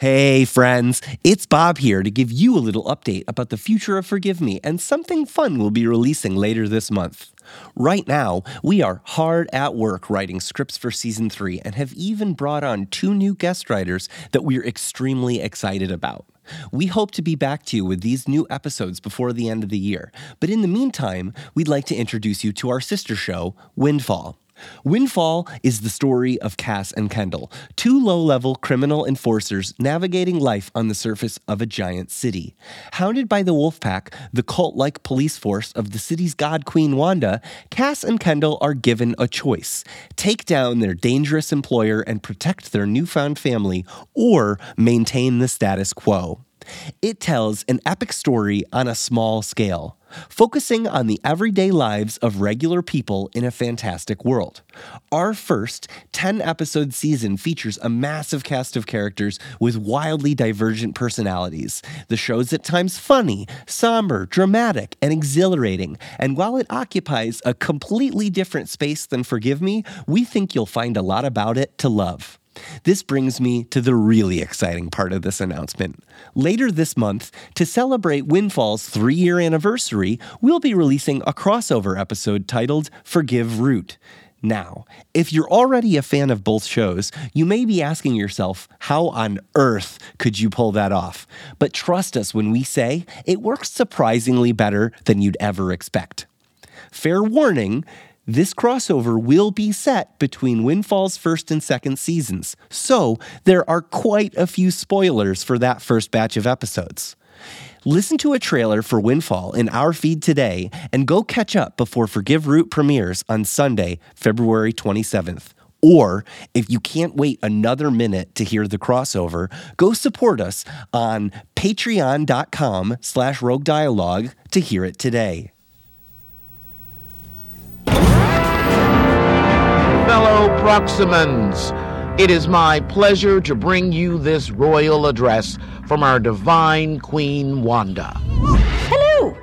Hey, friends. It's Bob here to give you a little update about the future of Forgive Me and something fun we'll be releasing later this month. Right now, we are hard at work writing scripts for season three and have even brought on two new guest writers that we're extremely excited about. We hope to be back to you with these new episodes before the end of the year, but in the meantime, we'd like to introduce you to our sister show, Windfall. Windfall is the story of Cass and Kendall, two low level criminal enforcers navigating life on the surface of a giant city. Hounded by the Wolfpack, the cult like police force of the city's god queen Wanda, Cass and Kendall are given a choice take down their dangerous employer and protect their newfound family, or maintain the status quo. It tells an epic story on a small scale, focusing on the everyday lives of regular people in a fantastic world. Our first 10 episode season features a massive cast of characters with wildly divergent personalities. The show's at times funny, somber, dramatic, and exhilarating, and while it occupies a completely different space than Forgive Me, we think you'll find a lot about it to love. This brings me to the really exciting part of this announcement. Later this month, to celebrate Windfall's three year anniversary, we'll be releasing a crossover episode titled Forgive Root. Now, if you're already a fan of both shows, you may be asking yourself, how on earth could you pull that off? But trust us when we say it works surprisingly better than you'd ever expect. Fair warning, this crossover will be set between Windfall's first and second seasons, so there are quite a few spoilers for that first batch of episodes. Listen to a trailer for Windfall in our feed today and go catch up before Forgive Root premieres on Sunday, February 27th. Or if you can't wait another minute to hear the crossover, go support us on patreon.com slash rogue dialogue to hear it today. Fellow Proximans, it is my pleasure to bring you this royal address from our divine Queen Wanda. Hello!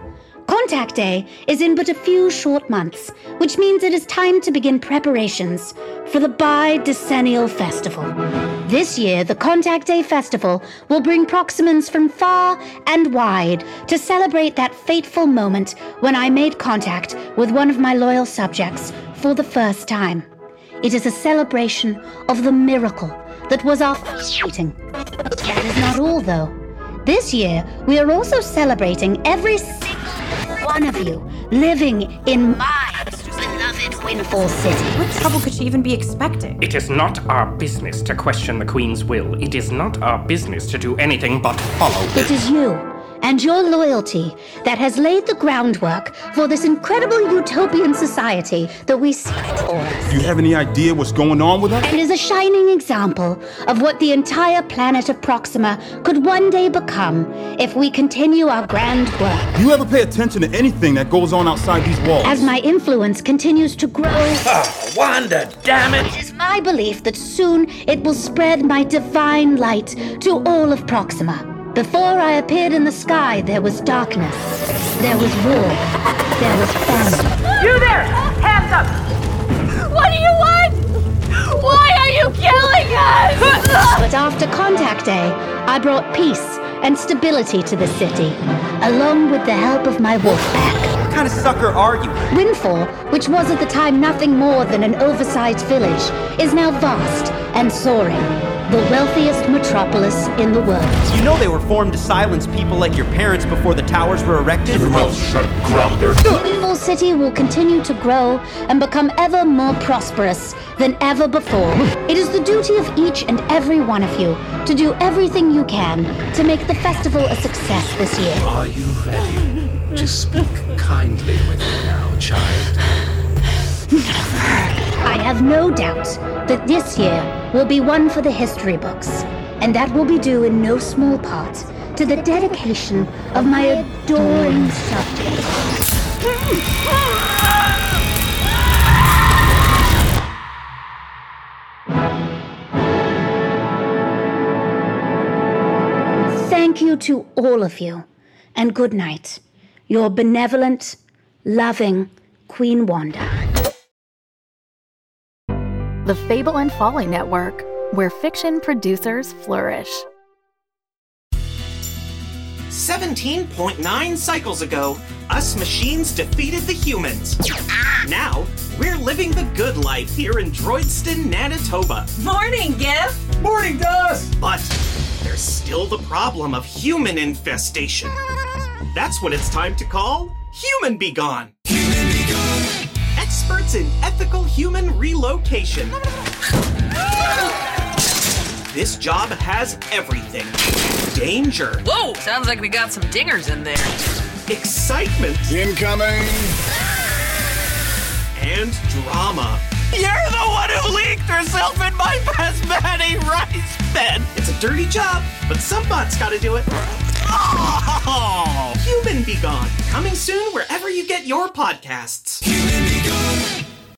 Contact Day is in but a few short months, which means it is time to begin preparations for the Bi Decennial Festival. This year, the Contact Day Festival will bring Proximans from far and wide to celebrate that fateful moment when I made contact with one of my loyal subjects for the first time. It is a celebration of the miracle that was our first meeting. That is not all, though. This year, we are also celebrating every single one of you living in my beloved Windfall City. What trouble could she even be expecting? It is not our business to question the Queen's will. It is not our business to do anything but follow. It is you and your loyalty that has laid the groundwork for this incredible utopian society that we see before us. Do you have any idea what's going on with us? And is a shining example of what the entire planet of Proxima could one day become if we continue our grand work. Do you ever pay attention to anything that goes on outside these walls? As my influence continues to grow, Oh, Wanda, damn it! it is my belief that soon it will spread my divine light to all of Proxima. Before I appeared in the sky, there was darkness, there was war, there was famine. You there! Hands up! What do you want? Why are you killing us? But after Contact Day, I brought peace and stability to the city, along with the help of my wolf pack. Kind of sucker are you? Windfall, which was at the time nothing more than an oversized village, is now vast and soaring. The wealthiest metropolis in the world. You know they were formed to silence people like your parents before the towers were erected? Your mouth shut, Grounder. Windfall City will continue to grow and become ever more prosperous than ever before. It is the duty of each and every one of you to do everything you can to make the festival a success this year. Are you ready to speak kindly with me now, child? I have no doubt that this year will be one for the history books, and that will be due in no small part to the dedication of my adoring subjects. Thank you to all of you, and good night. Your benevolent, loving Queen Wanda. The Fable and Folly Network, where fiction producers flourish. 17.9 cycles ago, us machines defeated the humans. Now, we're living the good life here in Droidston, Manitoba. Morning, Gif! Morning, Dust! But there's still the problem of human infestation. That's what it's time to call Human Be Gone. Human Be Gone! Experts in ethical human relocation. This job has everything danger. Whoa, sounds like we got some dingers in there. Excitement. Incoming. And drama. You're the one who leaked herself in my basmati rice bed. It's a dirty job, but some bot's gotta do it. Oh, Human Be Gone. Coming soon wherever you get your podcasts.